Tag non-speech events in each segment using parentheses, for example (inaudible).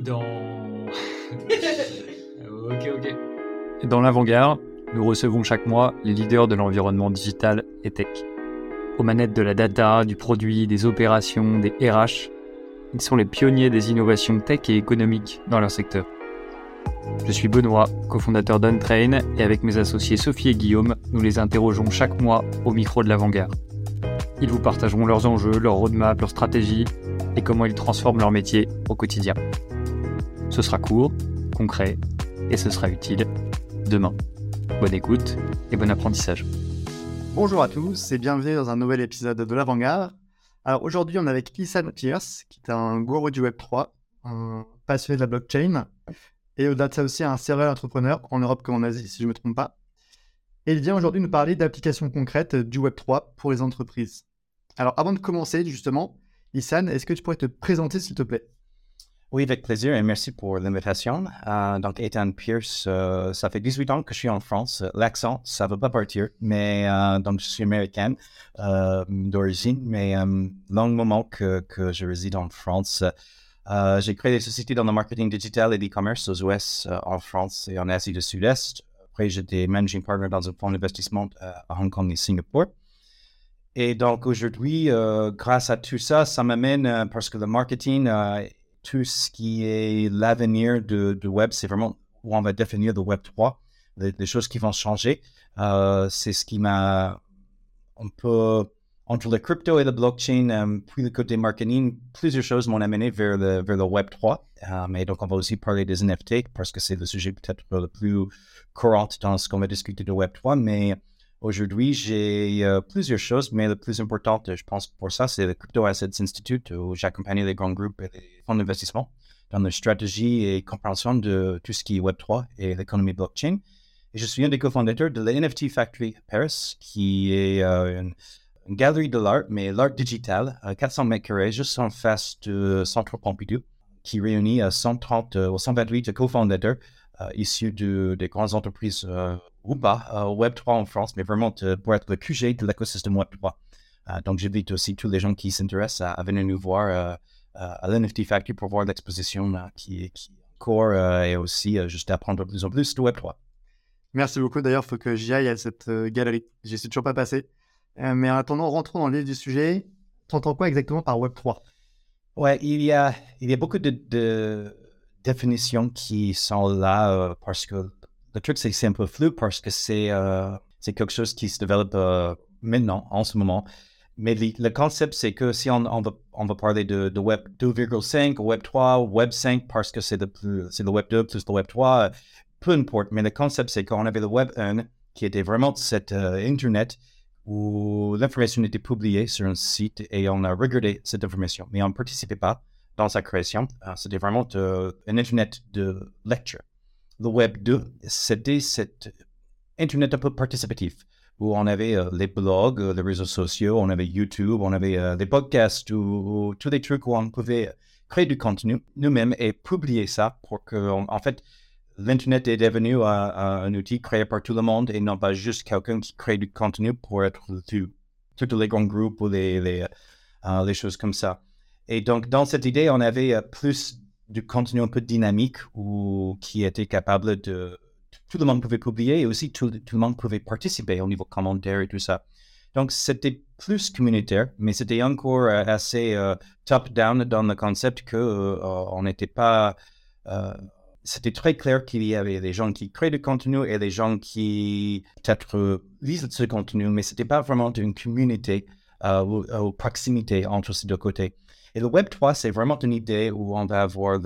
Dans. (laughs) ok, ok. Dans l'avant-garde, nous recevons chaque mois les leaders de l'environnement digital et tech. Aux manettes de la data, du produit, des opérations, des RH, ils sont les pionniers des innovations tech et économiques dans leur secteur. Je suis Benoît, cofondateur d'Untrain, et avec mes associés Sophie et Guillaume, nous les interrogeons chaque mois au micro de l'avant-garde. Ils vous partageront leurs enjeux, leurs roadmaps, leurs stratégies et comment ils transforment leur métier au quotidien. Ce sera court, concret et ce sera utile demain. Bonne écoute et bon apprentissage. Bonjour à tous et bienvenue dans un nouvel épisode de l'Avant-Garde. Alors aujourd'hui, on est avec Isan Pierce, qui est un gourou du Web3, un passionné de la blockchain, et au-delà de ça aussi un serial entrepreneur en Europe comme en Asie, si je ne me trompe pas. Et il vient aujourd'hui nous parler d'applications concrètes du Web3 pour les entreprises. Alors avant de commencer, justement, Isan, est-ce que tu pourrais te présenter s'il te plaît? Oui, avec plaisir et merci pour l'invitation. Euh, donc, Ethan Pierce, euh, ça fait 18 ans que je suis en France. L'accent, ça ne va pas partir, mais euh, donc je suis américaine d'origine, mais long moment que, je réside en France. J'ai créé des sociétés dans le marketing digital et l'e-commerce aux US, en France et en Asie du Sud-Est. Après, j'étais managing partner dans un fonds d'investissement à Hong Kong et Singapour. Et donc aujourd'hui, grâce à tout ça, ça m'amène, parce que le marketing tout ce qui est l'avenir du web, c'est vraiment où on va définir le web 3, les, choses qui vont changer. Euh, c'est ce qui m'a un peu entre le crypto et le blockchain, euh, puis le côté marketing, plusieurs choses m'ont amené vers le, vers le Web 3. Euh, mais donc, on va aussi parler des NFT parce que c'est le sujet peut-être le plus courant dans ce qu'on va discuter de Web 3. Mais Aujourd'hui, j'ai euh, plusieurs choses, mais la plus importante, je pense, pour ça, c'est le Crypto Assets Institute, où j'accompagne les grands groupes et les fonds d'investissement dans leur stratégie et compréhension de tout ce qui est Web3 et l'économie blockchain. Et je suis un des cofondateurs de la NFT Factory Paris, qui est euh, une, galerie de l'art, mais l'art digital, à 400 mètres carrés, juste en face du Centre Pompidou, qui réunit 130 ou 128 cofondateurs issus de, des grandes entreprises ou pas euh, Web3 en France, mais vraiment pour être le QG de l'écosystème Web3. Euh, donc, j'invite aussi tous les gens qui s'intéressent à, venir nous voir euh, à l'NFT Factory pour voir l'exposition qui, qui est encore et aussi juste apprendre plus en plus de Web3. Merci beaucoup. D'ailleurs, il faut que j'y aille à cette galerie. Je suis toujours pas passé. mais en attendant, rentrons dans le vif du sujet. Tu entends quoi exactement par Web3 Ouais, il y a, il y a beaucoup de, de définitions qui sont là parce que le truc, c'est un peu flou parce que c'est euh, quelque chose qui se développe euh, maintenant, en ce moment. Mais le, concept, c'est que si on, on, va, on, va, parler de, Web 2,5, Web 3, Web 5, parce que c'est le Web 2 plus le Web 3, peu importe. Mais le concept, c'est qu'on avait le Web 1, qui était vraiment cet euh, Internet où l'information était publiée sur un site et on a regardé cette information. Mais on ne participait pas dans sa création. C'était vraiment un Internet de lecture le Web 2, c'était cet Internet un peu participatif, où on avait euh, les blogs, euh, les réseaux sociaux, on avait YouTube, on avait euh, des podcasts, ou, tous les trucs où on pouvait créer du contenu nous-mêmes et publier ça pour que, en fait, l'Internet est devenu un outil créé par tout le monde et non pas juste quelqu'un qui crée du contenu pour être tout, tous les grands groupes ou les, les, les choses comme ça. Et donc, dans cette idée, on avait plus du contenu un peu dynamique ou qui était capable de... Tout le monde pouvait publier et aussi tout, tout le monde pouvait participer au niveau commentaire et tout ça. Donc, c'était plus communautaire, mais c'était encore euh, assez euh, top-down dans le concept que euh, on n'était pas... c'était très clair qu'il y avait des gens qui créent du contenu et des gens qui peut-être lisent ce contenu, mais c'était pas vraiment une communauté ou, ou proximité entre ces deux côtés. Et le Web 3, c'est vraiment une idée où on va avoir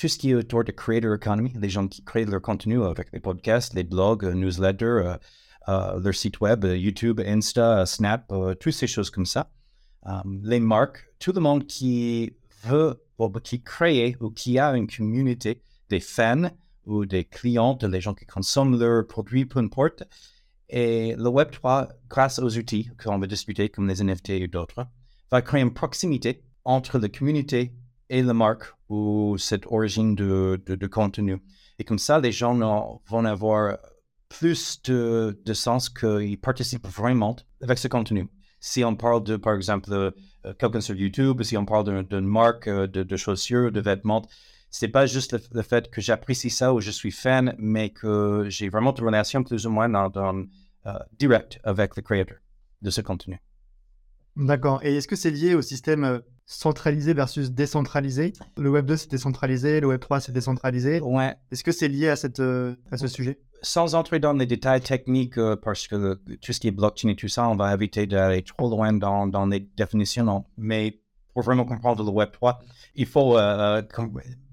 tout ce qui est autour de creator economy, les gens qui créent leur contenu avec les podcasts, les blogs, euh, newsletters, euh, euh, leur site web, YouTube, Insta, Snap, toutes ces choses comme ça. les marques, tout le monde qui veut, qui crée ou qui a une communauté des fans ou des clients, des gens qui consomment leurs produits, peu importe. Et le Web 3, grâce aux outils qu'on va discuter, comme les NFT et d'autres, va créer une proximité entre la communauté et la marque ou cette origine de, contenu. Et comme ça, les gens vont avoir plus de, de sens qu'ils participent vraiment avec ce contenu. Si on parle de, par exemple, euh, quelqu'un sur YouTube, si on parle d'une marque euh, de, de, chaussures, de vêtements, c'est pas juste le, fait que j'apprécie ça ou je suis fan, mais que j'ai vraiment une relation plus ou moins euh, direct avec le créateur de ce contenu. D'accord. Et est-ce que c'est lié au système centralisé versus décentralisé Le Web 2 c'est décentralisé, le Web 3 c'est décentralisé. Ouais. Est-ce que c'est lié à, cette, euh, à ce sujet? Sans entrer dans les détails techniques, parce que tout ce qui est blockchain et tout ça, on va éviter d'aller trop loin dans, dans les définitions. Mais pour vraiment comprendre le Web 3, il faut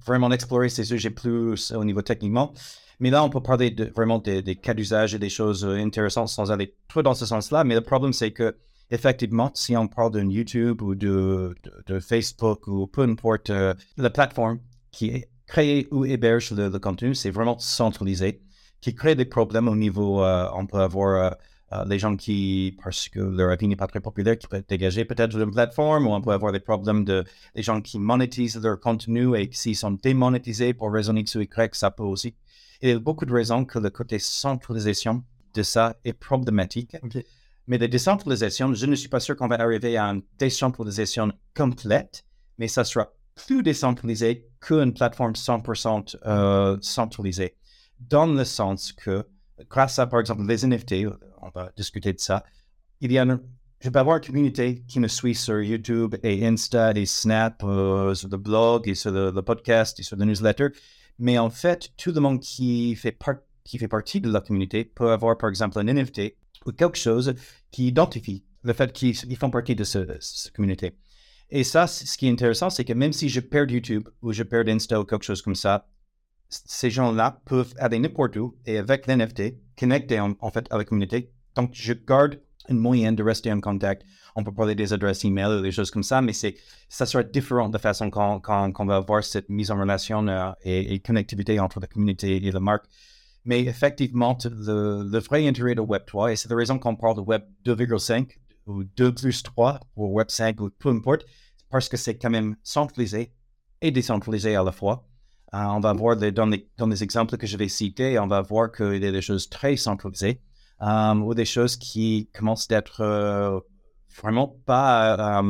vraiment explorer ces sujets plus au niveau techniquement. Mais là, on peut parler de, vraiment des, cas d'usage et des choses euh, intéressantes sans aller trop dans ce sens-là. Mais le problème, c'est que effectivement, si on parle d'un YouTube ou de, de, Facebook ou peu importe euh, la plateforme qui crée ou héberge le, contenu, c'est vraiment centralisé, qui crée des problèmes au niveau, euh, on peut avoir euh, les gens qui, parce que leur avis n'est pas très populaire, qui peuvent dégager peut-être d'une plateforme, ou on peut avoir des problèmes de les gens qui monétisent leur contenu et s'ils sont démonétisés pour raison X ou Y, ça peut aussi. Il y a beaucoup de raisons que le côté centralisation de ça est problématique. Mais la décentralisation, je ne suis pas sûr qu'on va arriver à une décentralisation complète, mais ça sera plus décentralisé qu'une plateforme 100% euh, centralisée, dans le sens que grâce à, par exemple, les NFT, on va discuter de ça, il y a je peux avoir une communauté qui me suit sur YouTube et Insta et Snap, euh, sur le blog et sur le, podcast et sur le newsletter. Mais en fait, tout le monde qui fait, qui fait partie de la communauté peut avoir, par exemple, un NFT ou quelque chose qui identifie le fait qu'ils font partie de cette communauté. Et ça, ce qui est intéressant, c'est que même si je perds YouTube ou je perds Insta ou quelque chose comme ça, ces gens-là peuvent aller n'importe où et avec l'NFT, connecter en, fait à la communauté. Donc, je garde une moyen de rester en contact. On peut parler des adresses email ou des choses comme ça, mais ça sera différent de façon qu'on, qu'on, va avoir cette mise en relation euh, et, connectivité entre la communauté et la marque. Mais effectivement, le, vrai intérêt de Web 3, et c'est la raison qu'on parle de Web 2,5 ou 2 plus 3 ou Web 5 ou peu importe, parce que c'est quand même centralisé et décentralisé à la fois. Euh, on va voir dans, les, exemples que je vais citer, on va voir qu'il y a des choses très centralisées euh, ou des choses qui commencent d'être euh, vraiment pas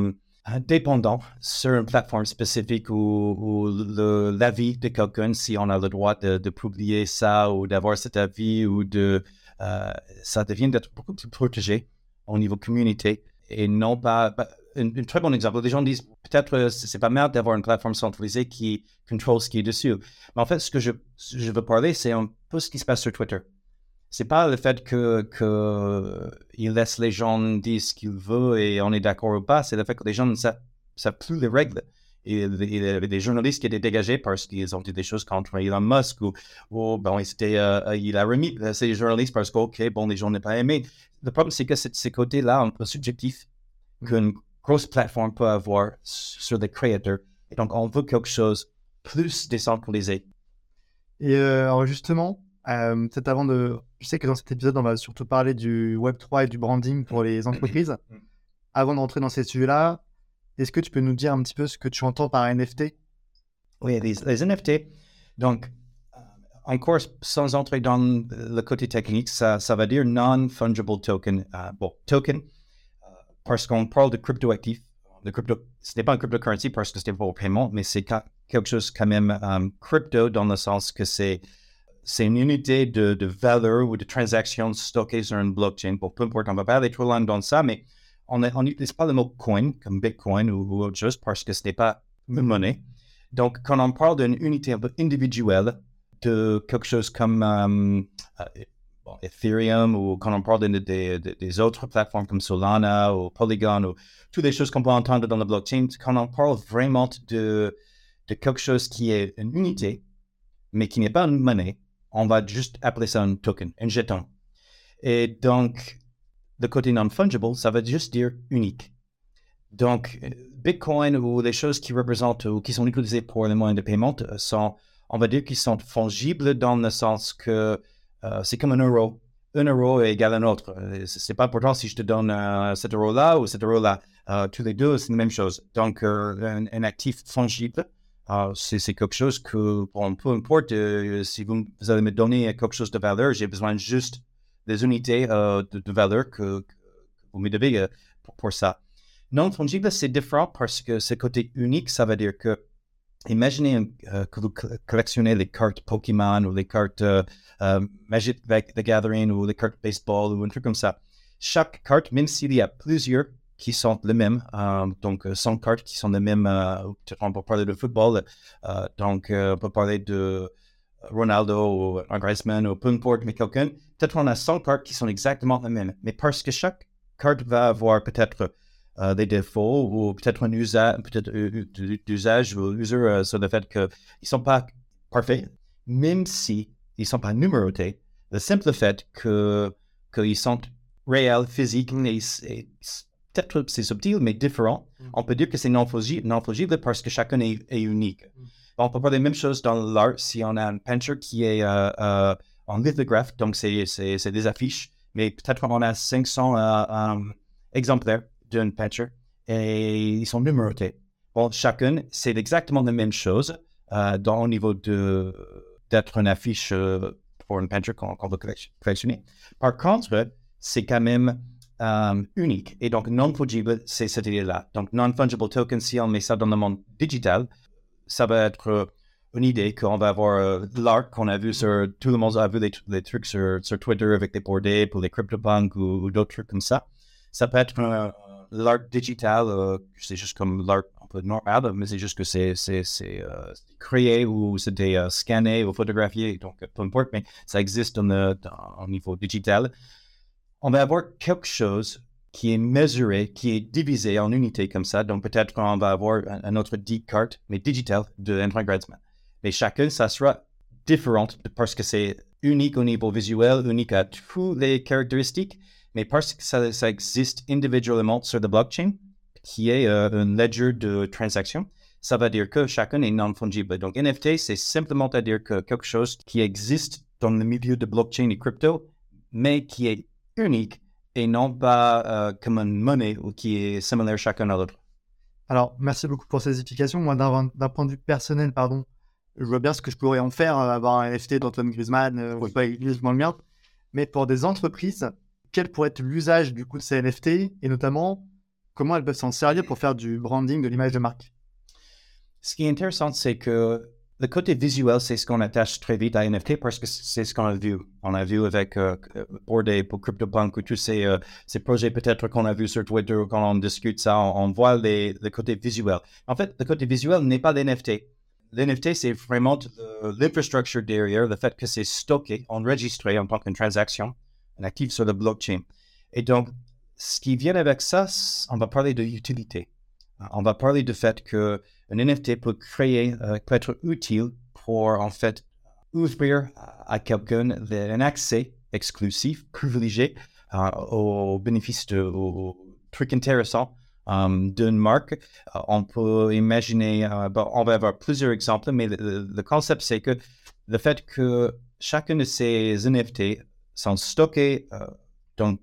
dépendants sur une plateforme spécifique ou, l'avis de quelqu'un, si on a le droit de, publier ça ou d'avoir cet avis ou de... ça devient d'être beaucoup plus protégé au niveau communauté et non pas un, très bon exemple. Les gens disent peut-être euh, c'est pas mal d'avoir une plateforme centralisée qui contrôle ce qui est dessus. Mais en fait, ce que je, je veux parler, c'est un peu ce qui se passe sur Twitter. C'est pas le fait que, que il laisse les gens dire ce qu'ils veulent et on est d'accord ou pas. C'est le fait que les gens ne savent, plus les règles. Et il y avait des journalistes qui étaient dégagés parce qu'ils ont dit des choses contre Elon Musk ou, ou bon, il, euh, il a remis ces journalistes parce que, OK, bon, les gens n'ont pas aimé. Le problème, c'est que ces côtés-là, un peu subjectifs, qu'une grosse plateforme peut avoir sur les créateurs. Et donc, on veut quelque chose plus décentralisé. Et euh, alors justement, euh, peut-être avant de... Je sais que dans cet épisode, on va surtout parler du Web3 et du branding pour les (coughs) entreprises. avant de rentrer dans ces sujets-là, est-ce que tu peux nous dire un petit peu ce que tu entends par NFT Oui, les, NFT. Donc, euh, encore sans entrer dans le côté technique, ça, ça va dire non-fungible token. bon, token, parce qu'on parle de cryptoactifs. De crypto, ce n'est pas un cryptocurrency parce que c'est pour paiement, mais c'est quelque chose quand même um, crypto dans le sens que c'est c'est une unité de, de, valeur ou de transaction stockée sur une blockchain. Pour peu importe, on ne va pas aller trop loin dans ça, mais on n'utilise pas le mot coin comme Bitcoin ou, autre chose parce que ce n'est pas une monnaie. Donc, quand on parle d'une unité un peu individuelle de quelque chose comme um, euh, Ethereum ou quand on parle des autres plateformes comme Solana ou Polygon ou toutes les choses qu'on peut entendre dans la blockchain, quand on parle vraiment de, de quelque chose qui est une unité, mais qui n'est pas une monnaie, on va juste appeler ça un token, un jeton. Et donc, le côté non-fungible, ça veut juste dire unique. Donc, Bitcoin ou les choses qui représentent ou qui sont utilisées pour les moyens de paiement sont, on va dire qu'ils sont fongibles dans le sens que euh, c'est comme un euro. Un euro est égal à un autre. Euh, c'est pas important si je te donne euh, cet euro-là ou cet euro-là. tous les deux, c'est la même chose. Donc, un, actif fongible, c'est quelque chose que, peu importe, si vous, allez me donner quelque chose de valeur, j'ai besoin juste des unités de, valeur que, vous me devez pour, pour, ça. Non fongible, c'est différent parce que ce côté unique, ça veut dire que imaginez euh, que vous collectionnez les cartes Pokémon ou les cartes euh, euh, Magic the Gathering ou les cartes baseball ou un truc comme ça. Chaque carte, même s'il y a plusieurs qui sont les mêmes, donc 100 cartes qui sont les mêmes, on peut parler de football, donc on peut parler de Ronaldo ou un Griezmann ou peu importe, mais quelqu'un, peut-être on a 100 cartes qui sont exactement les mêmes, mais parce que chaque carte va avoir peut-être euh, des défauts ou peut-être un usage, peut-être ou user sur le fait qu'ils ne sont pas parfaits, même si ne sont pas numérotés. Le simple fait que qu'ils sont réels, physiques, et, peut-être c'est subtil, mais différent. Mm. On peut dire que c'est non fongible, parce que chacun est, unique. Mm. On peut parler la même chose dans l'art si on a un peinture qui est euh, euh, en lithographe, donc c'est des affiches, mais peut-être on a 500 exemplaires d'une peinture et ils sont numérotés. Bon, chacun, c'est exactement la même chose euh, dans, au niveau d'être une affiche euh, pour une peinture qu'on, qu'on veut collectionner. Par contre, c'est quand même euh, unique. Et donc, non-fungible, c'est cette idée-là. Donc, non-fungible token, si on met ça dans le monde digital, ça va être une idée qu'on va avoir l'art qu'on a vu sur, tout le monde a vu les, trucs sur, Twitter avec les bordées pour les CryptoPunks ou, ou d'autres trucs comme ça. Ça peut être un, l'art digital, euh, c'est juste comme l'art un peu normal, mais c'est juste que c'est, euh, créé ou c'était euh, scanné ou photographié, donc peu importe, mais ça existe au niveau digital. On va avoir quelque chose qui est mesuré, qui est divisé en unités comme ça. Donc peut-être qu'on va avoir un, autre 10 cartes, mais digital, de Antoine Griezmann. Mais chacun, ça sera différent parce que c'est unique au niveau visuel, unique à toutes les caractéristiques mais parce que ça, existe individuellement sur le blockchain, qui est euh, un ledger de transaction, ça veut dire que chacun est non fungible. Donc NFT, c'est simplement à dire que quelque chose qui existe dans le milieu de blockchain et crypto, mais qui est unique et non pas euh, comme une monnaie ou qui est similaire chacun à l'autre. Alors, merci beaucoup pour ces explications. Moi, d'un point de vue personnel, pardon, je vois bien ce que je pourrais en faire, euh, avoir un NFT d'Antoine Griezmann, euh, oui. pas exactement le mien. Mais pour des entreprises, quel pourrait être l'usage du coup de ces NFT et notamment comment elles peuvent s'en servir pour faire du branding de l'image de marque? Ce qui est intéressant, c'est que le côté visuel, c'est ce qu'on attache très vite à NFT parce que c'est ce qu'on a vu. On a vu avec euh, pour CryptoPunk ou tous ces, euh, ces projets peut-être qu'on a vu sur Twitter quand on discute ça, on, voit les, le côté visuel. En fait, le côté visuel n'est pas l'NFT. L'NFT, c'est vraiment l'infrastructure derrière, le fait que c'est stocké, enregistré en tant qu'une transaction un actif sur le blockchain. Et donc, ce qui vient avec ça, on va parler de utilité. On va parler du fait qu'un NFT peut créer, euh, peut être utile pour en fait ouvrir à quelqu'un un accès exclusif, privilégié euh, aux bénéfices, de, trucs intéressants euh, d'une marque. on peut imaginer, on va avoir plusieurs exemples, mais le concept c'est que le fait que chacun de ces NFT sont stockés. Euh, donc,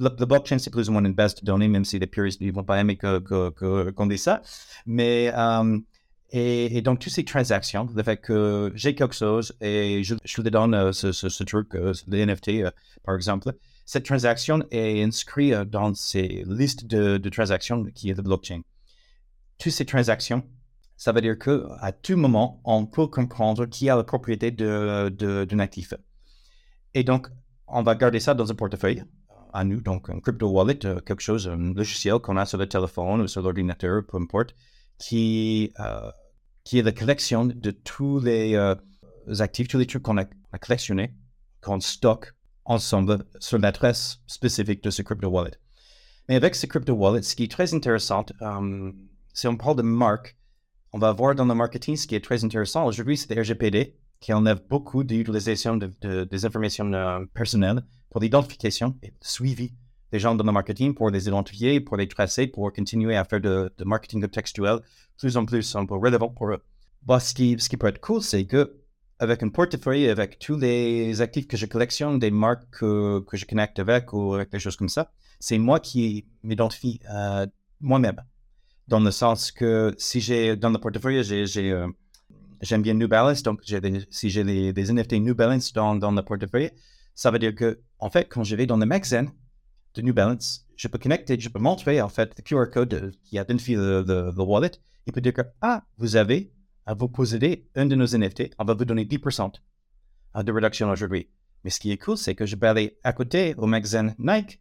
le, blockchain, c'est plus ou moins une base de données, même si les puristes ne vont pas aimer qu'on dise ça. Mais, euh, et, donc, toutes ces transactions, le fait que j'ai quelque chose et je, je donne euh, ce, truc, les NFT, par exemple, cette transaction est inscrite dans ces listes de, transactions qui est le blockchain. Toutes ces transactions, ça veut dire qu'à tout moment, on peut comprendre qui a la propriété d'un de, actif. Et donc, on va garder ça dans un portefeuille à nous, donc un crypto wallet, euh, quelque chose, un logiciel qu'on a sur le téléphone ou sur l'ordinateur, peu importe, qui, euh, qui est la collection de tous les, euh, actifs, tous les trucs qu'on a, collectionnés, qu'on stocke ensemble sur l'adresse spécifique de ce crypto wallet. Mais avec ce crypto wallet, ce qui est très intéressant, si on parle de marque, on va voir dans le marketing ce qui est très intéressant. Aujourd'hui, c'est RGPD qui enlève beaucoup d'utilisation de, des informations euh, personnelles pour l'identification et le suivi des gens dans le marketing, pour les identifier, pour les tracer, pour continuer à faire de, marketing textuel plus en plus un relevant pour eux. Bah, ce, qui, ce peut être cool, c'est que avec un portefeuille, avec tous les actifs que je collectionne, des marques que, je connecte avec ou avec des choses comme ça, c'est moi qui m'identifie moi-même. Dans le sens que si j'ai dans le portefeuille, j'ai euh, j'aime bien New Balance, donc si j'ai des NFT New Balance dans, dans le portefeuille, ça veut dire que, en fait, quand je vais dans le magasin de New Balance, je peux connecter, je peux montrer, en fait, le QR code qui identifie le, le, wallet. Il peut dire que, ah, vous avez vous possédez un de nos NFT, on va vous donner 10% de réduction aujourd'hui. Mais ce qui est cool, c'est que je peux aller à côté au magasin Nike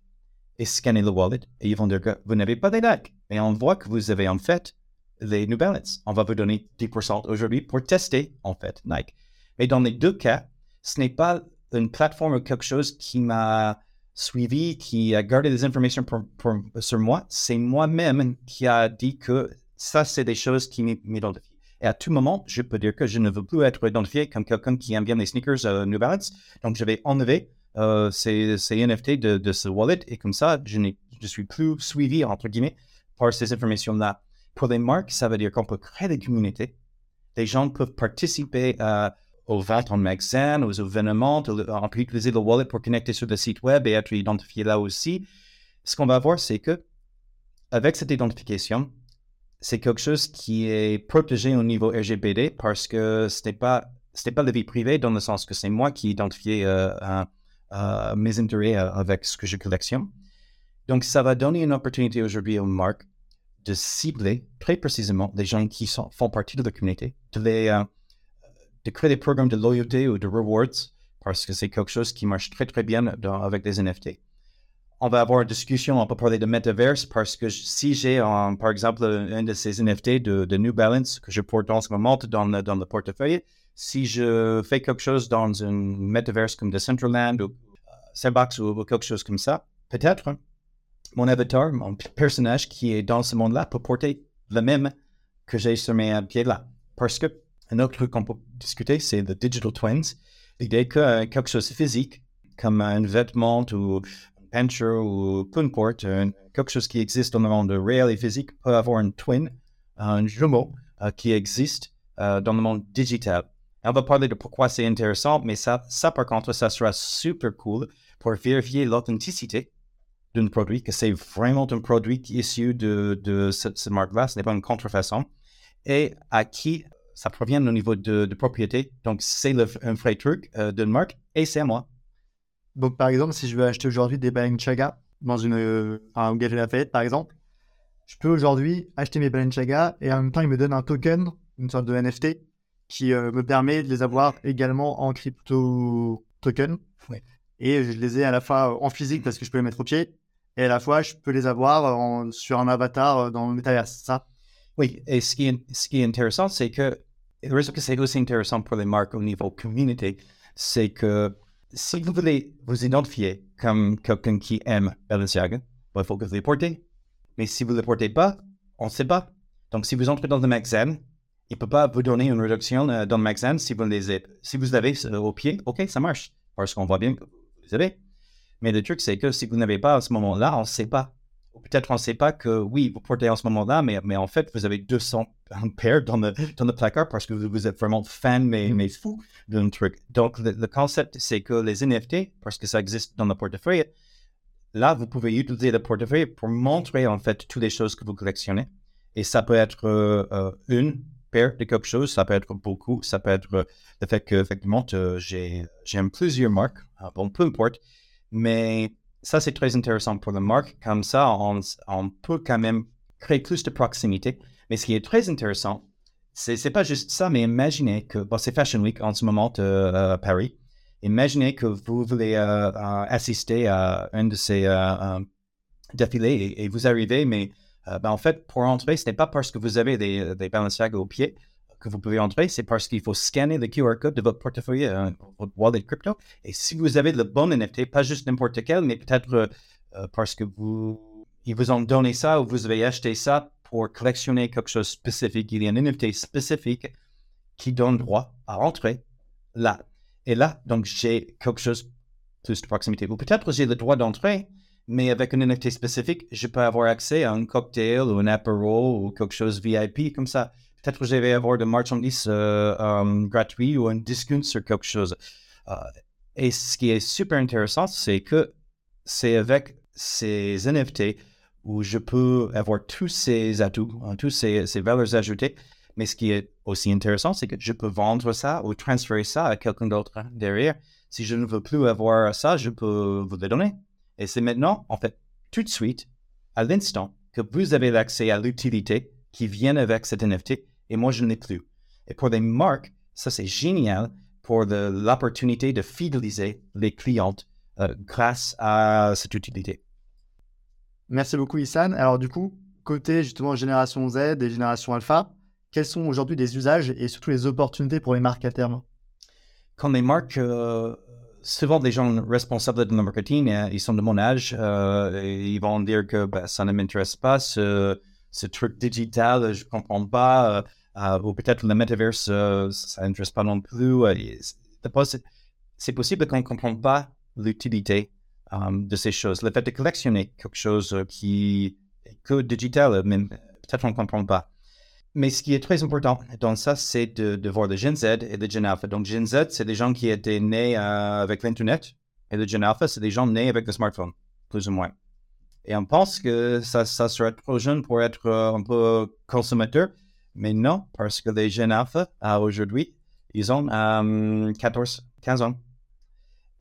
et scanner le wallet et ils vont dire que vous n'avez pas des Nike. Et on voit que vous avez en fait les New Balance. On va vous donner 10% aujourd'hui pour tester en fait Nike. Mais dans les deux cas, ce n'est pas une plateforme ou quelque chose qui m'a suivi, qui a gardé des informations sur moi. C'est moi-même qui a dit que ça, c'est des choses qui m'identifient. Et à tout moment, je peux dire que je ne veux plus être identifié comme quelqu'un qui aime bien les sneakers euh, New Balance. Donc, je vais enlever euh, ces, NFT de, ce wallet et comme ça, je ne suis plus suivi, entre guillemets, par ces informations-là. Pour les marques, ça veut dire qu'on peut créer des communautés. Les gens peuvent participer euh, aux ventes en magasin, aux événements. On peut utiliser le wallet pour connecter sur le site web et être identifié là aussi. Ce qu'on va voir, c'est que avec cette identification, c'est quelque chose qui est protégé au niveau RGPD parce que ce n'est pas, pas la vie privée dans le sens que c'est moi qui identifie euh, euh, mes intérêts euh, avec ce que je collectionne. Donc, ça va donner une opportunité aujourd'hui aux marques de cibler très précisément les gens qui font partie de la communauté, de, les, de créer des programmes de loyauté ou de rewards parce que c'est quelque chose qui marche très, très bien avec des NFT on va avoir une discussion, on peut parler de metaverse parce que si j'ai, par exemple, un de ces NFT de, New Balance que je porte en ce moment dans le, dans le portefeuille, si je fais quelque chose dans un metaverse comme Decentraland ou uh, Sandbox ou, quelque chose comme ça, peut-être mon avatar, mon personnage qui est dans ce monde-là peut porter le même que j'ai sur mes pieds là. Parce que un autre truc qu'on peut discuter, c'est le digital twins. L'idée que euh, quelque chose physique, comme un vêtement ou peinture ou peu importe, quelque chose qui existe dans le monde réel et physique peut avoir un twin, un jumeau euh, qui existe euh, dans le monde digital. on va parler de pourquoi c'est intéressant, mais ça, par contre, ça sera super cool pour vérifier l'authenticité d'un produit, que c'est vraiment un produit issu de, de ce, marque-là, ce n'est pas une contrefaçon, et à qui ça provient au niveau de, propriété. Donc, c'est un vrai truc euh, d'une marque, et c'est à moi. Donc, par exemple, si je veux acheter aujourd'hui des Balenciaga dans une, euh, un Galerie Lafayette, par exemple, je peux aujourd'hui acheter mes Balenciaga et en même temps, il me donne un token, une sorte de NFT, qui euh, me permet de les avoir également en crypto token. Et je les ai à la fois en physique parce que je peux les mettre au pied, et à la fois, je peux les avoir sur un avatar euh, dans le Metaverse, ça? Oui, et ce qui est, ce qui est intéressant, c'est que, le raison que c'est aussi intéressant pour les marques au niveau communauté, c'est que si vous voulez vous identifier comme quelqu'un qui aime Balenciaga, il faut que vous les portez. Mais si vous ne les portez pas, on ne sait pas. Donc, si vous entrez dans le magasin, il ne peut pas vous donner une réduction euh, dans le magasin si vous les avez. Si vous l'avez au pied, OK, ça marche. Parce qu'on voit bien que vous avez. Mais le truc, c'est que si vous n'avez pas à ce moment-là, on ne sait pas peut-être on ne sait pas que oui, vous portez en ce moment-là, mais, mais en fait, vous avez 200 (laughs) paires dans le, dans le placard parce que vous, êtes vraiment fan, mais, mm. mais fou d'un truc. Donc, le, concept, c'est que les NFT, parce que ça existe dans le portefeuille, là, vous pouvez utiliser le portefeuille pour montrer en fait toutes les choses que vous collectionnez. Et ça peut être euh, euh, une paire de quelque chose, ça peut être beaucoup, ça peut être euh, le fait que, effectivement, j'aime plusieurs marques, bon, peu importe, mais ça, c'est très intéressant pour la marque. Comme ça, on, peut quand même créer plus de proximité. Mais ce qui est très intéressant, c'est pas juste ça, mais imaginez que, bon, c'est Fashion Week en ce moment euh, à Paris. Imaginez que vous voulez euh, euh, assister à un de ces défilés et, vous arrivez, mais ben, en fait, pour entrer, ce n'est pas parce que vous avez des, des Balenciaga au pied, que vous pouvez entrer, c'est parce qu'il faut scanner le QR code de votre portefeuille, euh, votre wallet crypto. Et si vous avez le bon NFT, pas juste n'importe quel, mais peut-être euh, euh, parce que vous, ils vous ont donné ça ou vous avez acheté ça pour collectionner quelque chose spécifique, il y a un NFT spécifique qui donne droit à entrer là. Et là, donc, j'ai quelque chose plus de proximité. Ou peut-être j'ai le droit d'entrer, mais avec un NFT spécifique, je peux avoir accès à un cocktail ou un apéro ou quelque chose VIP comme ça peut-être que je vais avoir de marchandises euh, euh, gratuites ou un discount sur quelque chose. Euh, et ce qui est super intéressant, c'est que c'est avec ces NFT où je peux avoir tous ces atouts, hein, tous ces, ces valeurs ajoutées. Mais ce qui est aussi intéressant, c'est que je peux vendre ça ou transférer ça à quelqu'un d'autre derrière. Si je ne veux plus avoir ça, je peux vous le donner. Et c'est maintenant, en fait, tout de suite, à l'instant, que vous avez l'accès à l'utilité qui vient avec cet NFT et moi je ne l'ai plus. Et pour les marques, ça c'est génial pour l'opportunité de fidéliser les clientes euh, grâce à cette utilité. Merci beaucoup Issan. Alors du coup, côté justement génération Z et génération Alpha, quels sont aujourd'hui les usages et surtout les opportunités pour les marques à terme? Quand les marques, euh, souvent des gens responsables de marketing, euh, ils sont de mon âge, euh, ils vont dire que bah, ça ne m'intéresse pas, ce, ce, truc digital, je ne comprends pas, ou peut-être le metaverse, ça n'intéresse pas non plus. c'est possible qu'on ne comprenne pas l'utilité de ces choses. Le fait de collectionner quelque chose qui est que digital, même peut-être on ne comprend pas. Mais ce qui est très important dans ça, c'est de, voir le Gen Z et le Gen Alpha. Donc, Gen Z, c'est des gens qui étaient nés euh, avec l'Internet. Et le Gen Alpha, c'est des gens nés avec le smartphone, plus ou moins. Et on pense que ça, ça serait trop jeune pour être euh, un peu consommateur. Mais non, parce que les Gen Alpha, euh, aujourd'hui, ils ont 14, 15 ans.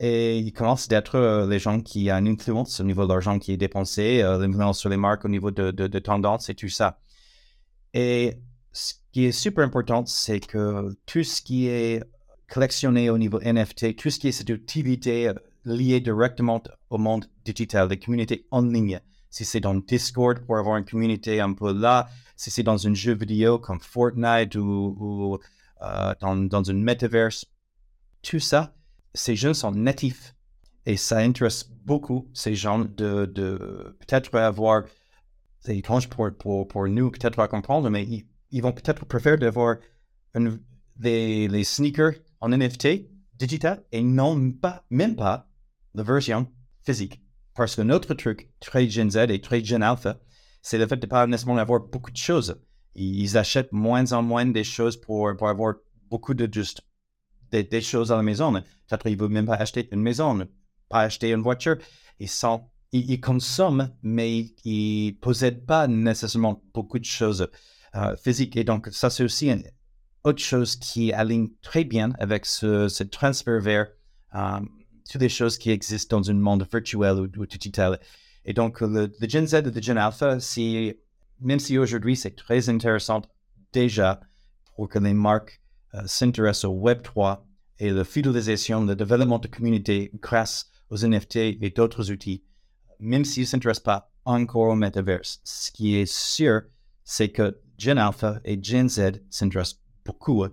Et ils commencent d'être les gens qui ont une influence au niveau de l'argent qui est dépensé, l'influence sur les marques au niveau de, de, de tendance et tout ça. Et ce qui est super important, c'est que tout ce qui est collectionné au niveau NFT, tout ce qui est cette activité euh, liée directement au monde digital, les communautés en ligne, si c'est dans Discord pour avoir une communauté un peu là, si c'est dans un jeu vidéo comme Fortnite ou, euh, dans, dans une metaverse, tout ça, ces jeunes sont natifs et ça intéresse beaucoup ces gens de, de peut-être avoir c'est étrange pour, pour, pour, nous peut-être à comprendre, mais ils, vont peut-être préférer d'avoir les sneakers en NFT digital et non pas, même pas la version physique. Parce que notre truc, très Gen Z et très Gen Alpha, c'est le fait de ne pas nécessairement avoir beaucoup de choses. Ils achètent moins en moins des choses pour, pour avoir beaucoup de juste des, choses à la maison. Peut-être qu'ils ne veulent même pas acheter une maison, pas acheter une voiture. Ils sont ils, consomment, mais ils ne possèdent pas nécessairement beaucoup de choses euh, physiques. Et donc, ça, c'est aussi une autre chose qui aligne très bien avec ce, transfert vers euh, toutes les choses qui existent dans un monde virtuel ou, digital. Et donc, le, Gen Z et le Gen Alpha, même si aujourd'hui c'est très intéressant déjà pour que les marques euh, s'intéressent au Web 3 et la fidélisation, le développement de communautés grâce aux NFT et d'autres outils, même s'ils ne s'intéressent pas encore au metaverse, ce qui est sûr, c'est que Gen Alpha et Gen Z s'intéressent beaucoup.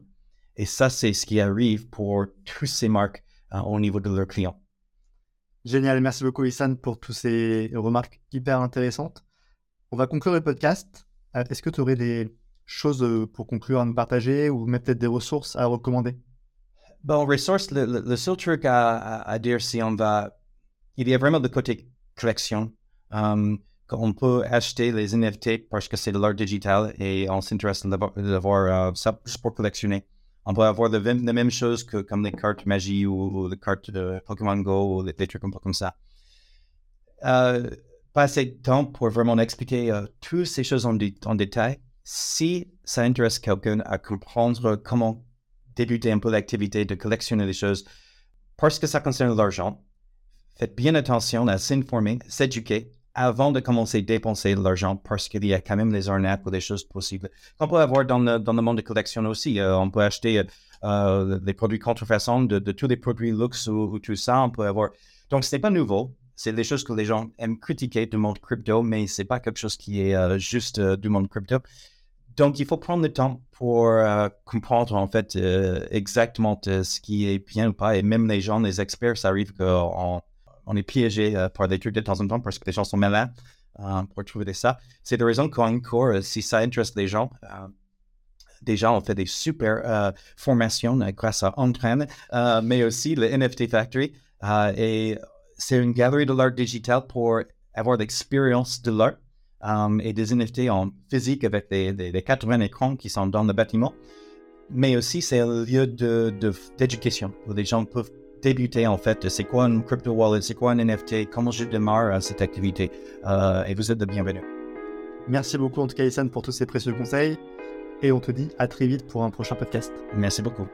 Et ça, c'est ce qui arrive pour toutes ces marques euh, au niveau de leurs clients. Génial, merci beaucoup Issan pour toutes ces remarques hyper intéressantes. On va conclure le podcast. Euh, est-ce que tu aurais des choses euh, pour conclure à nous partager ou même peut-être des ressources à recommander? Bon, ressources, le, seul truc à, à, dire, si on va... Il y a vraiment le côté collection. Um, on peut acheter les NFT parce que c'est de l'art digital et on s'intéresse d'avoir euh, ça juste pour collectionner. On peut avoir les mêmes choses que comme les cartes magie ou, les cartes de Pokémon Go ou des, trucs un peu comme ça. Euh, pas assez de temps pour vraiment expliquer euh, toutes ces choses en, en, détail. Si ça intéresse quelqu'un à comprendre comment débuter un peu l'activité de collectionner les choses, parce que ça concerne l'argent, Faites bien attention à s'informer, s'éduquer avant de commencer à dépenser de l'argent parce qu'il y a quand même des arnaques ou des choses possibles. On peut avoir dans le, dans le monde de collection aussi. Euh, on peut acheter euh, des produits contrefaçons de, tous les produits luxe ou, tout ça. On peut avoir. Donc, ce n'est pas nouveau. C'est des choses que les gens aiment critiquer du monde crypto, mais ce n'est pas quelque chose qui est euh, juste du monde crypto. Donc, il faut prendre le temps pour comprendre en fait exactement ce qui est bien ou pas. Et même les gens, les experts, ça arrive qu'en on est piégé euh, par des trucs de temps en temps parce que les gens sont malins euh, pour trouver ça. C'est de raison qu'encore, euh, si ça intéresse les gens, déjà, on fait des super formations grâce à Entraîne, mais aussi le NFT Factory. et c'est une galerie de l'art digital pour avoir l'expérience de l'art et des NFT en physique avec des, des, 80 écrans qui sont dans le bâtiment. Mais aussi, c'est un lieu d'éducation où les gens peuvent débuter en fait, c'est quoi une crypto wallet, c'est quoi un NFT, comment je démarre euh, cette activité? Euh, et vous êtes les bienvenus. Merci beaucoup en tout cas, pour tous ces précieux conseils. Et on te dit à très vite pour un prochain podcast. Merci beaucoup.